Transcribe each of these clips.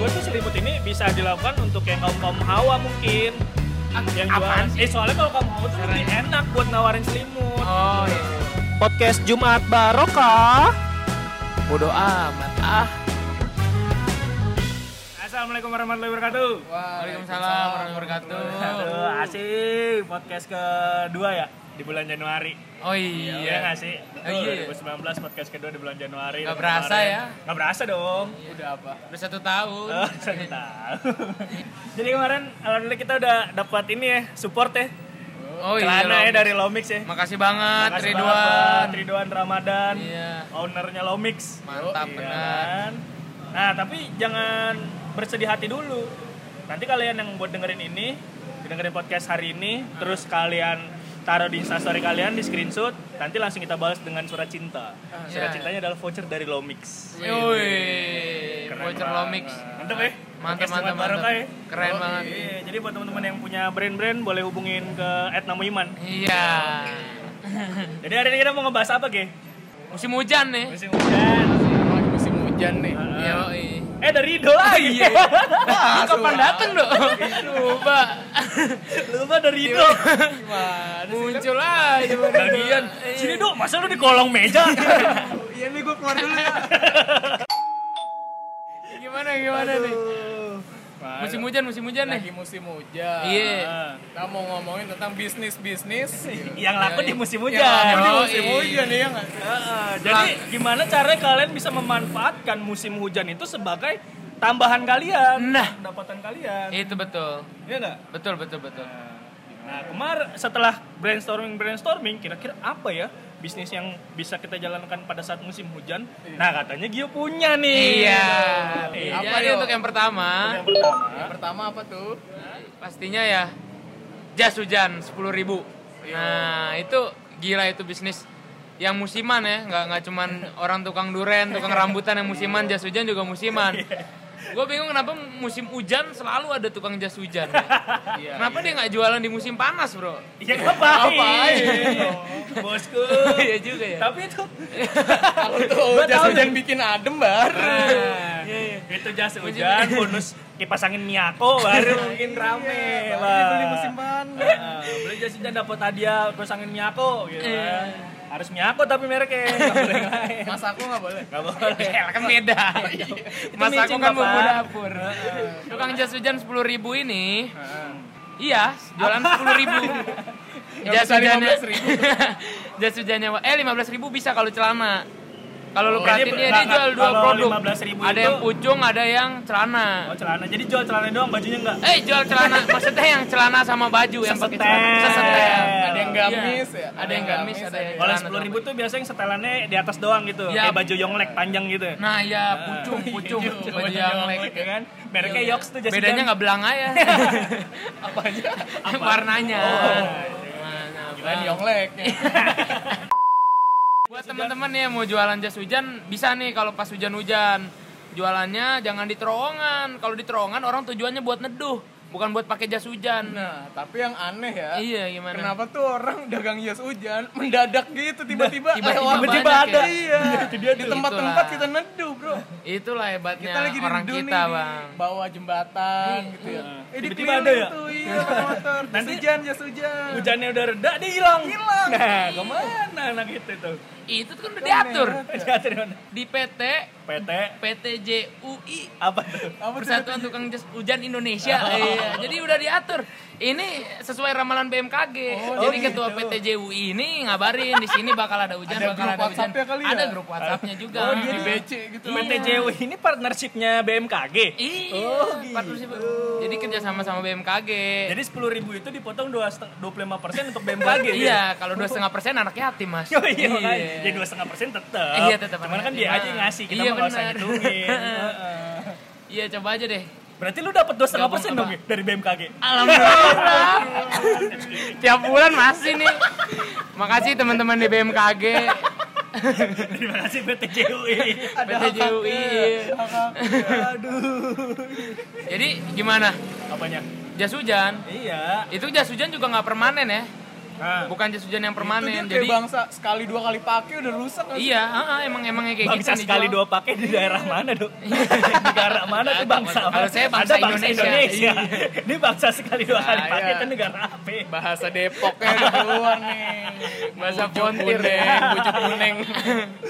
gue tuh selimut ini bisa dilakukan untuk yang kaum kaum hawa mungkin yang apaan jualan. Eh soalnya kalau kaum hawa tuh lebih enak buat nawarin selimut. Oh iya. Podcast Jumat Barokah. Bodoh amat ah. Assalamualaikum warahmatullahi wabarakatuh. Waalaikumsalam warahmatullahi wabarakatuh. Aduh, asik podcast kedua ya di bulan Januari. Oh Iya iya. nggak sih? Oh, iya. 2019 podcast kedua di bulan Januari. Dan berasa kemarin- ya? Nggak berasa dong. Udah apa? Udah satu tahun. Oh, saya tahu. Jadi kemarin alhamdulillah kita udah dapat ini ya, support ya. Oh iya. Celana ya dari Lomix ya. Makasih banget Makasih Ridwan. banget, Ridwan Ramadan. Iya. Ownernya Lomix. Mantap, Iya benar. kan? Nah, tapi jangan bersedih hati dulu. Nanti kalian yang buat dengerin ini, dengerin podcast hari ini, terus kalian taruh di instastory kalian di screenshot, nanti langsung kita balas dengan surat cinta. Surat Iya. cintanya adalah voucher dari Lomix. Wih, Keren voucher banget. Lomix. Mantap ya? Mantap, Podcast mantap, Jumat Barokah mantap. ya? Keren Oh, banget. Iya, jadi buat teman-teman yang punya brand-brand boleh hubungin ke @namuiman. Iya. Jadi hari ini kita mau ngebahas apa, Ge? Musim hujan nih. Musim hujan. Musim hujan nih. Iya. Eh dari Ido lagi. Iya. Kapan dateng dong? Coba. Lupa dari Ido. Muncul aja. Bagian sini dong, masa lu di kolong meja? Iya nih gue keluar dulu ya. Gimana gimana nih? Musim hujan, musim hujan Lagi nih. musim hujan. Iya. Kita mau ngomongin tentang bisnis bisnis. yang laku di musim hujan. Yang laku di musim hujan ya nggak? Jadi gimana caranya kalian bisa memanfaatkan musim hujan itu sebagai tambahan kalian, Nah. pendapatan kalian, Itu betul. Iya nggak? Betul, betul, betul. Nah kemarin setelah brainstorming brainstorming, kira-kira apa ya bisnis yang bisa kita jalankan pada saat musim hujan? Nah katanya Gio punya nih. Iya. Iya. Apa Jadi yuk? untuk yang pertama, Yang pertama, Yang pertama apa tuh? pastinya ya jas hujan 10.000 ribu. Nah itu gila itu bisnis yang musiman ya, nggak nggak cuman orang tukang duren, tukang rambutan yang musiman, jas hujan juga musiman. Gue bingung kenapa musim hujan selalu ada tukang jas hujan. Iya. kenapa dia nggak jualan di musim panas bro? Iya ngapain? Ngapain? Bosku. Iya juga ya. Tapi itu Kalau tuh jas tahu hujan bikin adem baru. Nah, itu jas hujan bonus kipas angin Miyako baru mungkin rame Bang. beli musim panas. Heeh, beli jas hujan dapat hadiah kipas angin Miyako gitu kan. Harus Miyako tapi mereknya nggak boleh yang lain. Mas aku nggak boleh. Nggak boleh. Ya kan beda. Mas aku kan bumbu dapur. Tukang jas hujan 10.000 ribu ini, iya jualan 10.000 ribu. Jas hujannya, 15.000. jas hujannya, eh 15.000 ribu bisa kalau celana. Kalau lu perhatiin jadi dia, dia jual dua produk. 15.000 Ada itu- yang pucung, ada yang celana. Oh celana. Jadi jual celana doang, bajunya enggak. Eh jual celana, maksudnya yang celana sama baju yang pakai celana. Sesetel. Ada yang gamis Iya. ya. Ada yang gamis, ada yang Kalau celana sepuluh ribu tuh biasanya setelannya di atas doang gitu, Iya. kayak baju yonglek panjang gitu. Nah ya pucung, pucung, baju yang lek. ya kan? Mereknya Yox tuh jas Bedanya hujan. nggak belang aja. Apa aja? Warnanya. Oh. Bang? yonglek. Buat teman-teman nih yang mau jualan jas hujan bisa nih kalau pas hujan-hujan. Jualannya jangan di terowongan. Kalau di terowongan orang tujuannya buat neduh, bukan buat pakai jas hujan. Nah, tapi yang aneh ya. Iya, gimana? Kenapa tuh orang dagang jas hujan mendadak gitu tiba-tiba Tiba-tiba banyak tiba-tiba ada. ya? Iya. Itu dia Di tempat-tempat kita neduh, Bro. Itulah hebatnya Kita lagi orang neduh kita, nih Bang. bawah jembatan gitu ya. Eh, Tiba-tiba ada ya? Tuh, iya, motor. Jas Nanti- hujan, jas hujan. Hujannya udah reda, dia hilang. Hilang. Nah, ke mana anak itu tuh? Itu kan udah diatur Diatur di mana? di PT PT PTJUI apa tuh? Tuh? Persatuan Tukang Jas Hujan Indonesia. Iya, jadi udah diatur. Ini sesuai ramalan BMKG. jadi gitu. ketua PTJUI ini ngabarin di sini bakal ada hujan, Ada bakal grup ada hujan. Kali ya? Ada grup WhatsApp-nya juga. Oh, dia di BC gitu. PT JW ini partnershipnya BMKG. Iya, Oh, gitu. partnership. Jadi kerja sama sama BMKG. Jadi sepuluh ribu itu dipotong dua puluh lima persen untuk BMKG. iya, kalau dua setengah persen anak yatim mas. Oh iya, makanya. Ya dua setengah persen tetap. Iya, tetap Cuman kan dia aja yang ngasih, kita Iya, mah nggak usah ngitungin. Heeh. Iya, coba aja deh. Berarti lu dapat dua setengah persen dong dari BMKG. Alhamdulillah. Tiap bulan masih nih. Makasih teman-teman di BMKG. Terima kasih PT JUI. PTJUI. Aduh. Jadi gimana? Apanya? Jas hujan. Iya. Itu jas hujan juga nggak permanen ya. Ah. bukan jas hujan yang Itu permanen. dia Jadi kayak bangsa sekali dua kali pakai udah rusak. iya, heeh, emang emangnya kayak bangsa gitu sekali dijual. dua pakai di daerah mana dok? negara mana tuh bangsa? Kalau saya bangsa Ada Indonesia. Indonesia. Ini bangsa sekali dua kali pakai iya. itu negara apa? Bahasa Depoknya udah keluar nih. Bahasa Pontir. kuning, bujuk kuning.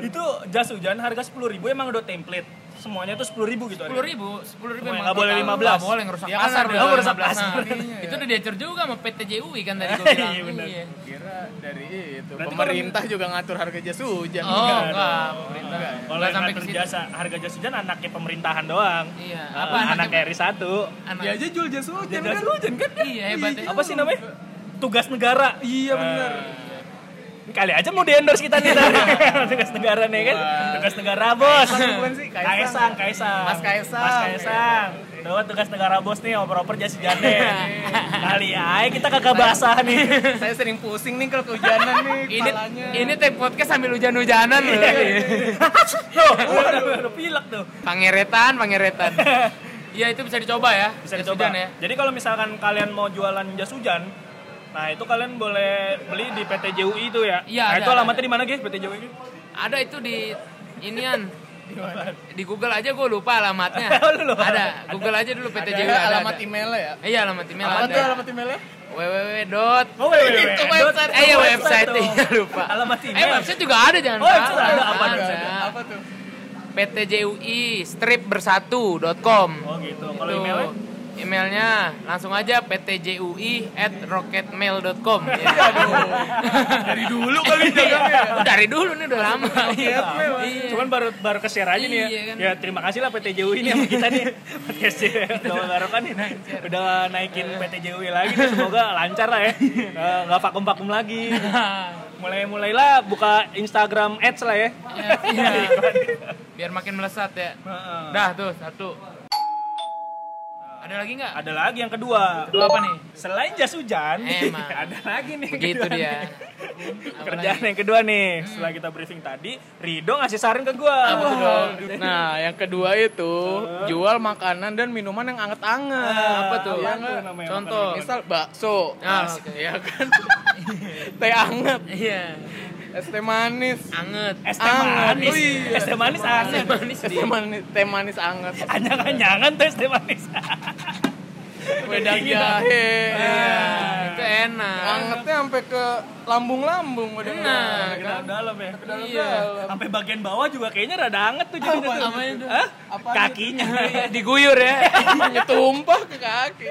itu jas hujan harga sepuluh ribu emang udah template. Semuanya tuh sepuluh ribu gitu. sepuluh ribu, sepuluh ribu nggak boleh total. 15. Nggak boleh ngerusak Ya, pasar. Oh, ngerusak 15. pasar. Nah, itu udah diatur juga sama PT JUI kan tadi gue Iya, bilang. bener. Iya. Kira dari itu. Berarti Pemerintah juga ngatur harga jas hujan. Oh, enggak, pemerintah. Enggak. Kalau Nggak yang sampai ngatur jasa harga jas hujan anaknya pemerintahan doang. Iya. Eh, Apa anak anaknya? RI satu. Anak. Dia aja jual jas hujan kan? hujan kan? Iya, hebat. Apa sih namanya? Tugas negara. Iya benar. Kali aja mau di endorse kita nih tadi. Tugas negara nih kan. Tugas negara bos. Kaisang sih? Kaisang. Mas Kaisang. Mas Kaisang. Tuh tugas negara bos nih oper-oper jas hujannya. Kali aja kita kagak basah nih. Saya sering pusing nih kalau kehujanan nih Ini ini take podcast sambil hujan-hujanan loh. Tuh, udah, udah pilek tuh. Pangeretan, pangeretan. Iya itu bisa dicoba ya. Bisa dicoba. ya. Jadi kalau misalkan kalian mau jualan jas hujan, nah itu kalian boleh beli di PT JUI itu ya. Iya, Nah, ada, itu alamatnya di mana, guys? PT JUI? Ada itu di inian. Di Google aja gue lupa alamatnya. Oh, lu lupa. Ada. Google aja dulu PT JUI ada. alamat ada. emailnya ya? Iya alamat email Apa ada. tuh alamat emailnya? www. dot Oh, wait, wait, Itu wait. website. Eh ya Itu website tuh. iya lupa. Alamat Eh email. website juga ada jangan Oh, salah. ada. Apa? Apa tuh? PTJUI strip bersatu.com. Oh gitu. Kalau Itu. emailnya? Emailnya langsung aja ptjui at rocketmail.com ya. Dari dulu kali dagangnya. Dari dulu nih udah lama. Iya. Iya. Cuman baru baru ke share aja nih ya. Iya, kan. Ya terima kasih lah PT JUI ini sama kita nih. Podcast Doa Garokan nih. Udah naikin PT JUI lagi nih. Semoga lancar lah ya. Eh, Nggak vakum-vakum lagi. Mulai-mulailah buka Instagram ads lah ya. Iya. Biar makin melesat ya. Dah tuh satu. Ada lagi nggak? Ada lagi yang kedua. Kedua apa nih? Selain jas hujan, Emang. ada lagi nih. Begitu kedua dia. nih. Kerjaan yang kedua nih. Setelah kita briefing tadi, Rido ngasih saran ke gua. Wah. Nah, yang kedua itu jual makanan dan minuman yang anget-anget. Apa tuh? Iya Apa nggak? tuh namanya Contoh. Misal bakso, Ah, Mas, oke. ya kan? teh anget, Iya. Es teh manis, Anget. Es teh manis. Es teh manis anget. Manis es teh manis, teh manis anget, Anyang-anyangan tuh es teh manis. Wedang Iya. jahe, Itu enak. angetnya sampai ke lambung-lambung wedang Nah, jahe. Ke dalam ya. Iya. Sampai bagian bawah juga kayaknya rada anget tuh jadi tuh. Apa itu? Hah? Kakinya. Diguyur ya. tumpah ke kaki.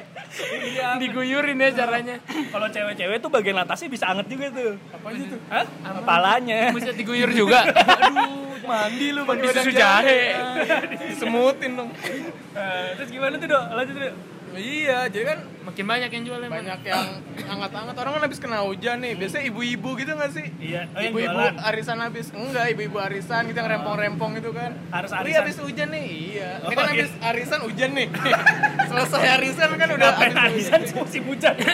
Diguyurin ya caranya. Kalau cewek-cewek tuh bagian atasnya bisa anget juga tuh. Apa itu? Hah? Kepalanya. Bisa diguyur juga. Aduh, mandi lu wedang susu jahe. Disemutin dong. Eh, Terus gimana tuh, Dok? Lanjut, Dok. Iya, jadi kan Makin banyak yang jual emang. banyak yang hangat-hangat orang kan habis kena hujan nih biasanya ibu-ibu gitu gak sih Iya, oh yang ibu-ibu jualan. arisan habis enggak ibu-ibu arisan kita ngerempong-rempong gitu kan Harus arisan. habis hujan nih iya ini Oh, kan iya. habis arisan hujan nih selesai arisan kan udah habis arisan sih musim hujan?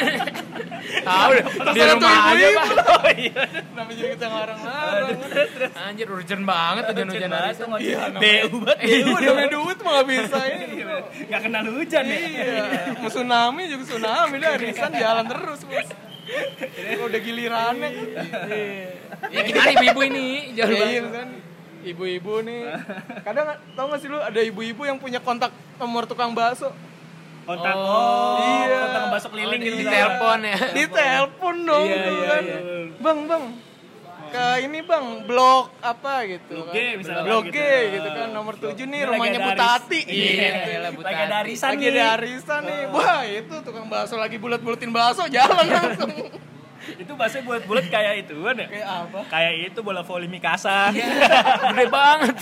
Tahu di rumah aja. Pak. Oh iya. kenapa jadi kita ngarang-ngarang. Anjir urgent banget hujan-hujan arisan. Iya, BU banget. Iya, udah duit mah bisa ini Gak kenal hujan ya. Iya, mau tsunami juga tsunami dah arisan jalan terus bos. Udah gilirannya, Ya gimana ibu-ibu ini? Jual Ya, iya kan ibu-ibu nih kadang tau gak sih lu ada ibu-ibu yang punya kontak nomor tukang bakso Kontak. Oh, Oh, iya. kontak bakso keliling gitu. Di telepon ya. di telepon dong Iya, gitu iya, kan iya. bang bang ke ini bang blok apa gitu Blok kan. G misalnya blok gitu. G gitu kan nomor 7 nih rumahnya Butati Iya, gitu. Iya, lagi ada arisan lagi nih. ada arisan nih wah itu tukang bakso lagi bulat-bulatin bakso jalan langsung Itu bahasa bulat-bulat kayak itu kan ya? kayak apa Kayak itu bola voli Mikasa. Gede banget.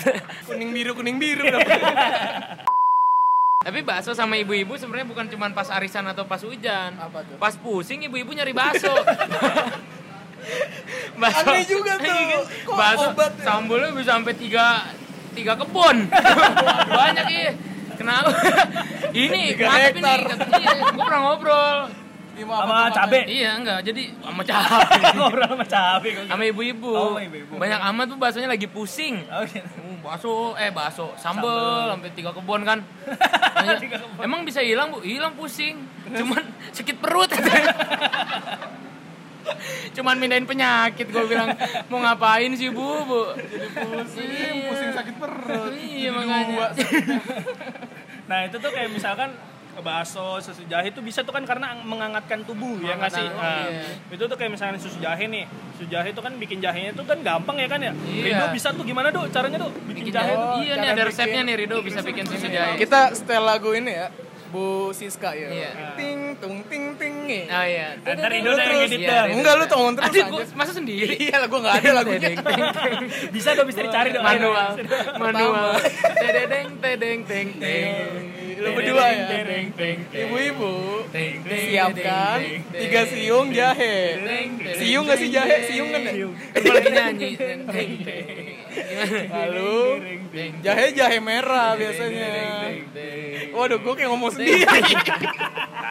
kuning biru kuning biru Tapi bakso sama ibu-ibu sebenarnya bukan cuma pas arisan atau pas hujan. Apa tuh? Pas pusing ibu-ibu nyari bakso. bakso. Aneh juga tuh. Iya kan? Kok bakso obat ya? sambelnya bisa sampai tiga tiga kebun. Banyak iya. Kenapa? ini mantep ini. Gue pernah ngobrol. Sama cabe. Iya enggak, jadi sama cabe. Ngobrol sama cabe kok. sama ibu-ibu. Oh, sama ibu-ibu. Banyak amat tuh baksonya lagi pusing. Oh, gitu. Uh, bakso, eh bakso, sambel, sampai tiga kebun kan. Emang bisa hilang bu? Hilang pusing. Cuman sakit perut. Cuman mindahin penyakit gue bilang mau ngapain sih bu bu. pusing pusing sakit perut Iya makanya. Nah itu tuh kayak misalkan bakso, susu jahe itu bisa tuh kan karena menghangatkan tubuh ya nggak sih? Nah, iya. Itu tuh kayak misalkan susu jahe nih, susu jahe itu kan bikin jahenya itu kan gampang ya kan ya? Iya. Rido bisa tuh gimana tuh caranya tuh bikin, Bikin jahe jahe. tuh? Iya nih ada bikin- resepnya nih Rido bisa bikin susu jahe. kita setel lagu ini ya Bu Siska ya Iya. ting tung ting ting nih Oh iya. Ntar udah yang terus. ngedit dah. Enggak lu tolong terus Aduh, aja gua masa sendiri. iya lah gue nggak ada lagunya. Bisa dong bisa dicari dong. manual manual tedeng tedeng teng teng lu berdua ya? ibu-ibu siapkan tiga siung jahe. Siung nggak sih jahe? Siung kan ya? nyanyi lalu jahe jahe merah biasanya. waduh gue kayak ngomong sendiri.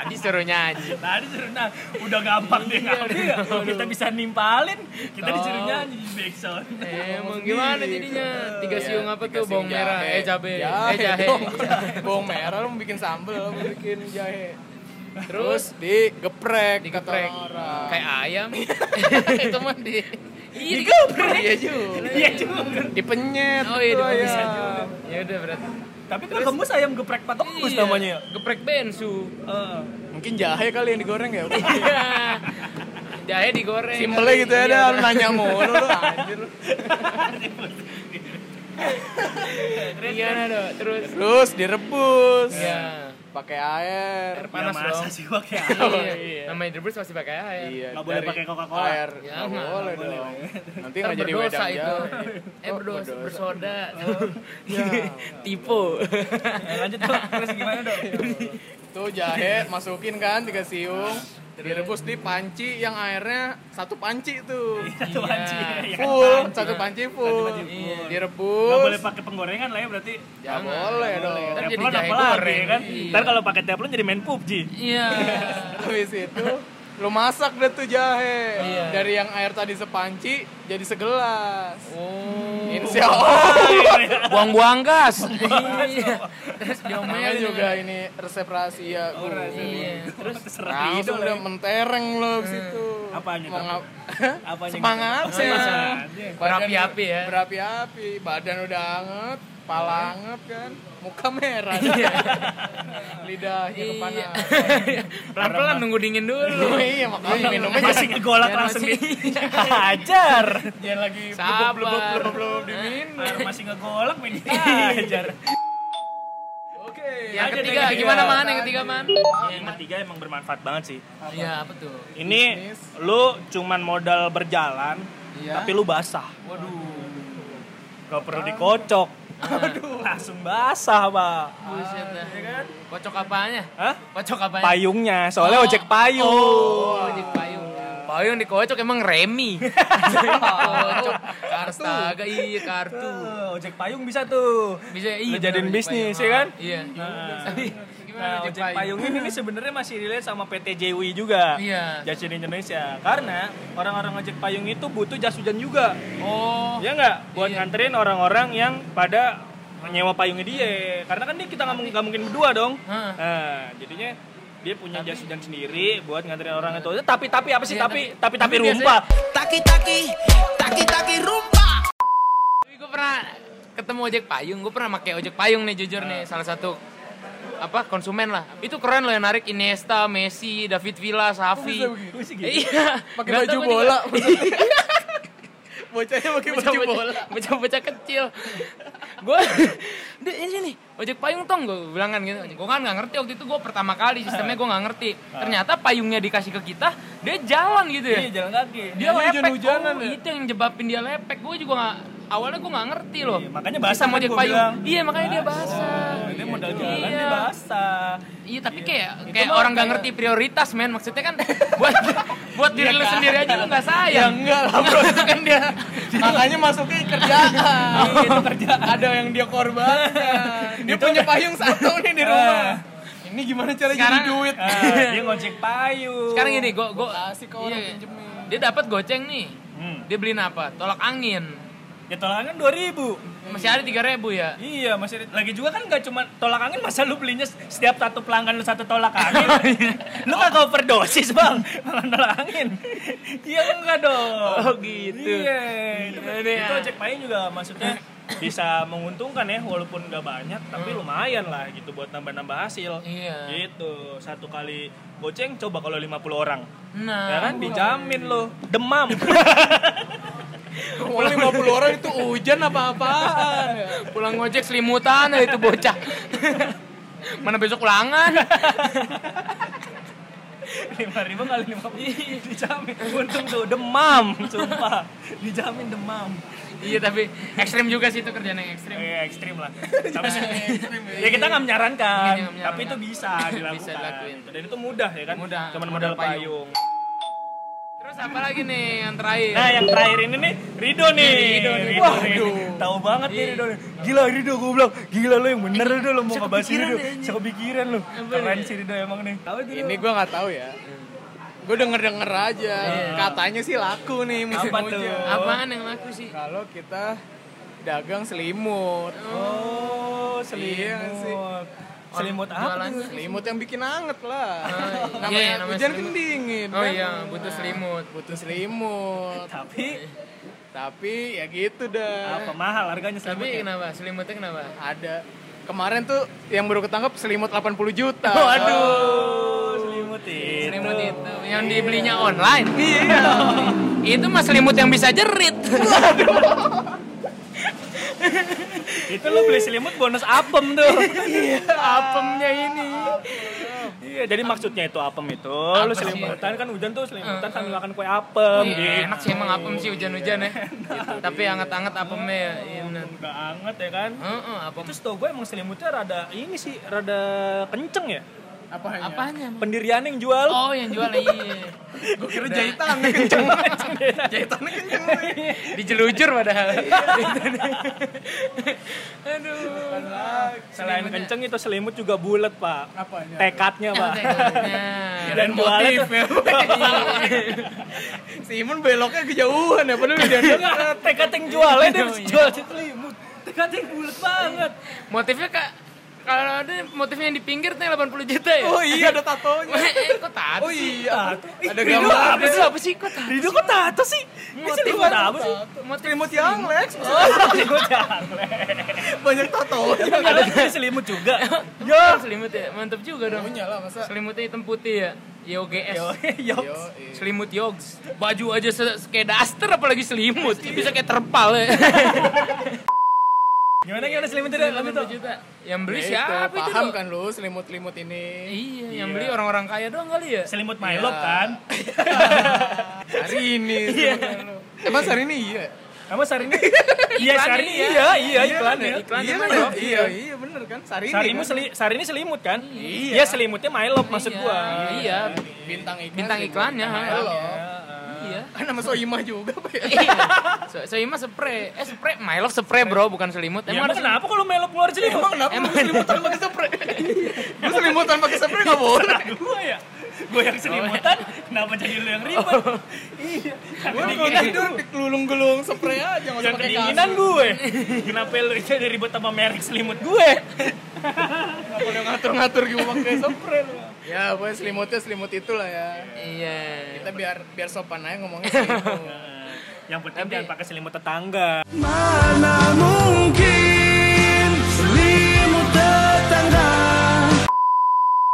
tadi suruh nyanyi. Tadi suruh nah, udah gampang dia ngambil ya. Kita bisa nimpalin, kita disuruh nyanyi di backsound. emang gimana jadinya? Tiga siung apa tuh? bawang merah eh cabe. Eh jahe, bawang merah lu mau bikin sambel mau bikin jahe. Terus digeprek kata digeprek kayak ayam. Itu mah di iya digeprek. iya juga. Iya juga. dipenyet oh iya tuh di ayam. ya udah berarti Tapi kan gemus ayam geprek patok Iya, namanya ya. geprek bensu. Heeh. mungkin jahe kali yang digoreng ya? Iya. Jahe digoreng. simpelnya gitu ya Iya, dah lu nanya mulu lu anjir. Gimana dong? Terus terus direbus ya pakai air air panas ya, masa dong. sih pakai air? Iya. iya. Namanya direbus pasti pakai air. iya Nggak boleh pakai Coca-Cola. air Ya, nggak nggak boleh boleh. dong nanti Ntar nggak jadi wedang itu. Eh berdosa, berdosa. bersoda. Ya. Tipe. Ya, lanjut dong. Terus gimana dong? Tuh jahe masukin kan tiga siung, direbus di panci yang airnya satu panci tuh. Satu Iya. panci. ya kan? Full, satu panci full. panci full. Iya. Direbus. Nggak boleh pakai penggorengan lah ya berarti. Ya Jangan, boleh dong. jadi jahe apa lagi ya kan? Iya. Ntar kalau pakai teflon jadi main PUBG. Iya. Habis itu lu masak deh tuh jahe. Iya. Dari yang air tadi sepanci jadi segelas. Oh. Insya Allah. Buang-buang gas. Iya. Terus diomelin juga ini resep rahasia. Oh. Iya. Terus Langsung udah mentereng lo ke situ. Apanya Mau ngap- Apanya Semangat gitu? sih. Semangatnya. Berapi-api ya. Berapi-api. Badan udah anget, pala anget kan. Muka merah. Lidahnya Iya. kepanas. Pelan-pelan nunggu dingin dulu. Iya makanya minumnya Masih ngegolak langsung di hajar. jangan lagi Sabar. blubub-blubub diminum. Air masih ngegolak main hajar. Oke. Yang Lanjut, ketiga, yang gimana man? Yang ketiga man? Yang ketiga emang bermanfaat banget sih. Iya, apa tuh? Ini lu cuman modal berjalan, Iya. tapi lu basah. Waduh. Gak perlu dikocok. Langsung basah, Pak. Buset dah. Iya kan? Kocok apanya? Hah? Kocok apanya? Payungnya, soalnya Oh. ojek payung. Oh, ojek payung. Payung dikocok emang remi. Kocok. Astaga, iya kartu. Tuh, ojek payung bisa tuh. Bisa iya. Jadiin bisnis, ya kan? Iya. Nah. Nah, ojek payung ini nih sebenarnya masih relate sama PT JW juga. Iya. Jas Hujan Indonesia. Karena orang-orang ojek payung itu butuh jas hujan juga. Oh. Ya nggak? Buat Iya. nganterin orang-orang yang pada nyewa payungnya dia. Karena kan dia kita nggak mungkin berdua dong. Heeh. Nah, jadinya dia punya jas hujan sendiri buat nganterin orang itu. Tapi tapi apa sih? Iya, tapi tapi- tapi tapi rumpa. Taki taki, taki taki rumba. gue pernah ketemu ojek payung gue pernah pakai ojek payung nih jujur nih salah satu apa konsumen lah itu keren loh yang narik Iniesta, Messi, David Villa, Safi? Bisa gitu? iya Pakai baju bola. Bocahnya pakai baju bola. bocah-bocah kecil. Gue dia ini nih ojek payung tong gue bilang kan gitu. Gue kan nggak ngerti waktu itu gue pertama kali sistemnya gue nggak ngerti. Ternyata payungnya dikasih ke kita dia jalan gitu ya. Iya, jalan kaki. dia Ini lepek. hujan-hujanan oh, ya? itu yang jebabin dia lepek. Gue juga nggak awalnya gue nggak ngerti loh. Iya, makanya basah sama kan ojek payung. bilang. iya makanya dia basah. Dia modal jalan Iya. dia basah. iya tapi kayak Itu kayak mah orang nggak ngerti prioritas men maksudnya kan buat buat diri Iya lu kan? sendiri aja lu nggak Ya sayang enggak lah bro. itu kan dia Makanya masuknya kerjaan. itu kerjaan. Ada yang dia korbankan. Dia punya payung satu nih di rumah. Ini gimana cara jadi Sekarang- duit? Ah, dia ngojek payung. sekarang gini gue gue Kasih ke orang iya, pinjemin. dia dapat goceng nih Hmm. dia beliin apa tolak angin Ya tolak angin 2000. Masih ada 3000 ya? Iya, masih lagi juga kan nggak cuma tolak angin masa lu belinya setiap satu pelanggan lu satu tolak angin. lu kagak overdosis, Bang. Makan tolak angin. Iya enggak dong. Oh, gitu. Iya. Itu, ya? itu ojek payung juga maksudnya bisa menguntungkan ya walaupun nggak banyak tapi lumayan lah gitu buat nambah-nambah hasil. Iya. Gitu. Satu kali goceng coba kalau 50 orang. Nah, ya kan dijamin lo demam. Kalau 50 orang itu hujan apa-apaan. pulang ngojek selimutan ya itu bocah. Mana besok ulangan? lima ribu kali lima dijamin untung tuh demam sumpah dijamin demam iya tapi ekstrim juga sih itu kerjaan yang ekstrim. eh, ekstrim lah tapi ya kita nggak menyarankan Iya, nggak menyarankan. tapi itu bisa dilakukan Bisa dilakuin. dan itu mudah ya kan Mudah, cuman modal modal payung Terus apa lagi nih yang terakhir? nah yang terakhir ini nih Rido nih Rido nih. Rido nih. tahu banget nih Iya. Rido nih gila Rido gue bilang gila lo yang bener Rido lo mau ngebahas Rido siapa pikiran lo keren sih Rido emang nih tahu itu Ini gue nggak tahu ya. Gue denger denger aja. Katanya sih laku nih musim Apa tuh? hujan. Apaan yang laku sih? Kalau kita dagang selimut. oh Iya selimut selimut apa tuh Selimut yang bikin anget lah. Oh, namanya iya, namanya hujan kan dingin. Oh kan? iya, butuh selimut. Butuh selimut. tapi Tapi ya gitu dah. apa mahal harganya Tapi selimutnya kenapa? Selimutnya kenapa? Ada. Kemarin tuh yang baru ketangkep selimut 80 juta. Waduh, selimut itu. Selimut itu yang dibelinya online. Iya. itu mah selimut yang bisa jerit. Itu lo beli selimut bonus apem tuh. Apemnya ini. iya, jadi maksudnya itu apem itu, lo sih? selimutan kan hujan tuh selimutan sambil makan kue apem Iya, gitu. enak sih emang apem sih hujan-hujan ya. Tapi anget-anget apemnya ya. Iya benar. Udah anget ya kan. Heeh, apem. Terus tau gue emang selimutnya rada ini sih, rada kenceng ya. Apanya? Apanya? emang? Pendirian yang jual. Oh, yang jual iya. Gue kira jahitannya kenceng. jahitannya kenceng. Dijelujur padahal. Aduh. Selain kenceng itu selimut juga bulat pak. Apanya? Tekadnya pak. Dan jualnya tuh. Si Imun beloknya kejauhan ya, padahal udah Enggak, tekad yang jualnya dia Oh, bisa iya. jual selimut. Tekad yang bulat banget. motifnya kak kalau ada motifnya yang di pinggir tuh yang 80 juta ya? Oh iya ada tatonya. Eh, kok tato Oh iya. Ada gambar apa Apa sih? Apa sih? Kok tato? Rido kok tato sih? Motif apa? sih? Motif Selimut yang Lex. Selimut jangan. Banyak tato. Ada selimut juga. Ya, selimut ya. Mantap juga dong. Punya lah masa. Selimutnya hitam putih ya. YOGS. Yo, yo. Yo, Selimut yogs. Baju aja kayak daster apalagi selimut. Bisa kayak terpal ya. Gimana gimana selimutnya deh? 80 juta. Yang beli Ya siapa itu? Paham kan lu selimut-selimut ini? Iya, yang beli orang-orang kaya doang kali ya. Selimut Milo kan? Hari ini. Emang hari ini iya. Emang Sarini? Iya, Iklannya Sarini iya. iya, iya iklannya. Iklannya Iya, Milo. iya, iya bener kan? Hari ini. Kan? seli, Sarini selimut kan? Iya. Iya, selimutnya Milo maksud Iya, gua. Iya, bintang iklan. bintang iklannya. Halo. Iya. Kan nama Soimah juga, Pak. ya? Iya. So, Soima spray. Eh spray, Milo spray bro, bukan selimut. Ya, Emang ada kenapa kalau Milo keluar selimut? Emang kenapa Emang- lu selimutan pakai spray? Lu selimutan pakai spray nggak boleh. Gua ya? Gua yang selimutan, kenapa jadi lu yang ribet? Iya. Gue kalau tidur dikelulung-gelung spray aja nggak usah yang pakai kedinginan gue. Kenapa lu jadi ribet sama merek selimut gue? Ngatur-ngatur gitu pakai spray. Ya, pokoknya selimutnya selimut itulah ya. Iya. Kita biar biar sopan aja ngomongnya selimut. Yang penting Tapi- jangan pakai selimut tetangga. Mana mungkin selimut tetangga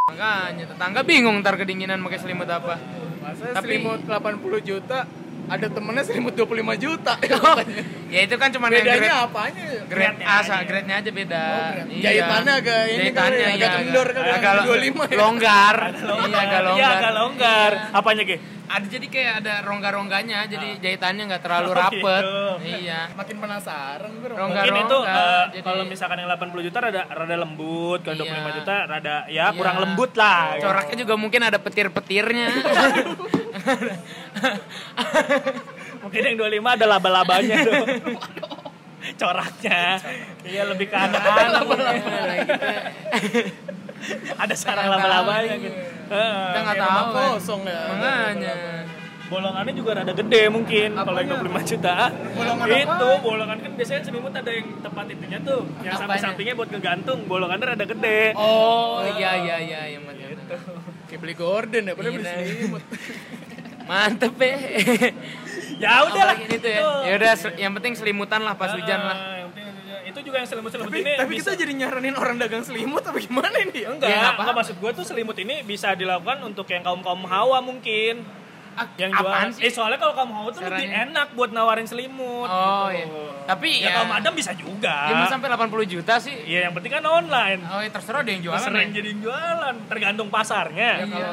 Makanya tetangga bingung ntar kedinginan pakai selimut apa. Masa Tapi- selimut 80 juta, ada temennya selimut 25 juta. ya itu kan cuma yang grade, Bedanya apanya? grade A, aja. sa- grade-nya aja beda. Oh, grade. Iya. Jahitannya agak ini Jahitannya kali ya, agak iya, kendor kali ya, agak, 25 ya. longgar. Iya, agak longgar. Iya, agak longgar. Apanya, Ge? Ada jadi kayak ada rongga-rongganya, jadi jahitannya nggak terlalu Oh, rapet. gitu. Iya. Makin penasaran gue. Rongga- Mungkin itu eh, jadi- kalau misalkan yang 80 juta rada rada lembut, kalau Iya. 25 juta rada ya Iya. kurang lembut lah. ya. Coraknya juga mungkin ada petir-petirnya. Mungkin yang 25 ada laba-labanya tuh. Coraknya. Iya lebih ke anak-anak. ada sarang laba-labanya gitu. Heeh. Kita nggak tahu. kosong ya. Makanya. bolongannya juga rada gede mungkin kalau yang 25 juta. Bolongan itu bolongan kan biasanya selimut ada yang tepat itunya tuh, yang Apanya? samping-sampingnya buat ngegantung, bolongannya rada gede. Oh iya iya iya iya Mat. Kayak beli Gordon ya, padahal beli Iya. selimut. Mantep ya. Ya udah lah. Apalagi itu ya. Ya udah yang penting selimutan lah pas hujan lah. Ah, itu juga yang selimut-selimut Tapi, ini tapi bisa kita jadi nyaranin orang dagang selimut apa gimana ini? enggak, Ya, nggak enggak maksud gue tuh selimut ini bisa dilakukan untuk yang kaum kaum hawa mungkin yang jual apaan sih? eh soalnya kalau kaum hawa tuh lebih Caranya? enak buat nawarin selimut Oh gitu. iya. Tapi ya, ya, kaum adam bisa juga ya mau sampai 80 juta sih. Iya yang penting kan online Oh ya terserah deh yang jualan. sering ya. jadi yang jualan tergantung pasarnya Iya.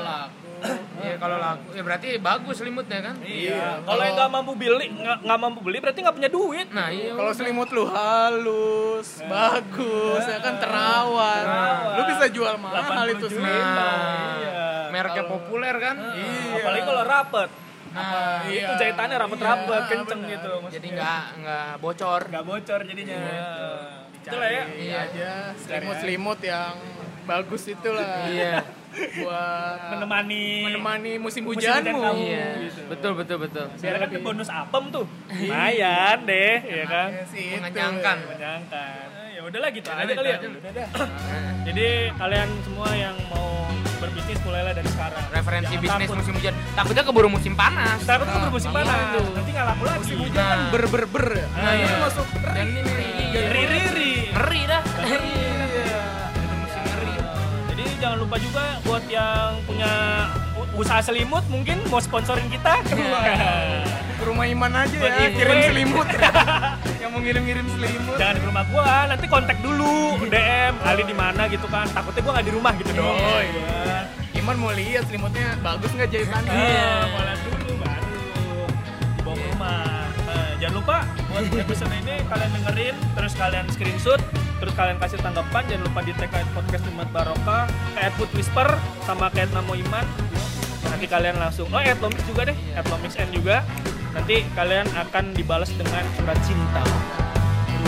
Iya kalau laku ya berarti bagus selimutnya kan. Iya. Kalau yang nggak mampu beli, nggak nggak mampu beli berarti nggak punya duit. Nah iya. Kalau selimut lu halus, bagus, ya kan terawat. Lu bisa jual mahal 80 itu selimut. Iya. mereknya populer kan. Iya. Apalagi kalau rapet. Nah, Itu jahitannya rapet-rapet, kenceng gitu. jadi nggak nggak bocor. nggak bocor jadinya. Itulah ya. Iya aja, selimut-selimut yang bagus itulah. Iya. Buat Menemani menemani musim Musim hujanmu. hujan kamu. Iya. Gitu. Betul betul betul. biar kan bonus apem tuh. Lumayan deh, ya kan. Ya sih, itu. Mengenyangkan. Menyangkan. Ya udahlah gitu aja Udah, kali ya. itu. Jadi kalian semua yang mau berbisnis mulailah dari sekarang. Referensi Jangan bisnis takut. musim hujan. Takutnya keburu musim panas. Takut tuh bermusim Iya panas. tuh. Nanti nggak laku lagi. Musim hujan kan Nah. ber ber ber ya. Nah, iya. Itu masuk ini iya. Riri-riri. Ngeri dah. Jangan lupa juga buat yang punya usaha selimut mungkin mau sponsorin kita. Ke rumah Iman aja Buat ya, kirim selimut. yang mau ngirim-ngirim selimut. Jangan di rumah gua, nanti kontak dulu DM Ali di mana gitu kan. Takutnya gua nggak di rumah gitu dong. Oh iya. Iman mau lihat selimutnya bagus nggak jahitannya? Iya, mau lihat dulu baru dibawa ke rumah. Nah, jangan lupa buat episode ini kalian dengerin, terus kalian screenshot, terus kalian kasih tanggapan. Jangan lupa di tag kayak podcast Jumat Barokah, kayak Food Whisper, sama kayak Namo Iman. Nanti kalian langsung, oh at Lomix juga deh, at Lomix N juga. Nanti kalian akan dibalas dengan surat cinta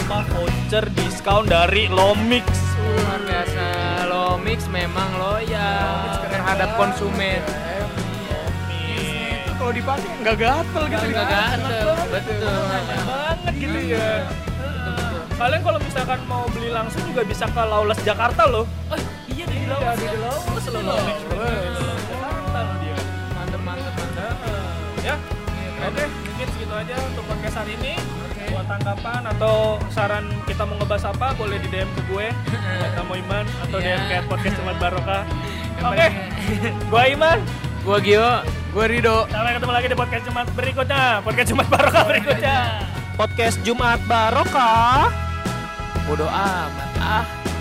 berupa voucher diskon dari Lomix. Luar biasa. Lomix memang loyal terhadap konsumen. Kalau dipakai nggak gatel gitu. Enggak gatel. Betul. Banget gitu ya. Kalian kalau misalkan mau beli langsung juga bisa ke Lawless Jakarta loh. Oh, iya di Lawless. Di Lawless loh. Lawless Jakarta loh dia. Mantep mantep mantep. Ya. Oke, mungkin segitu aja untuk podcast hari ini. Buat tanggapan atau saran kita mau ngebahas apa boleh di DM ke gue, Namo Iman atau Iya. DM ke podcast Jumat Barokah. Yang Oke, gue Iman. Gua Gio. Gue Rido. Sampai ketemu lagi di podcast Jumat berikutnya. Podcast Jumat Barokah berikutnya. Podcast Jumat Barokah. Bodoh amat. Ah.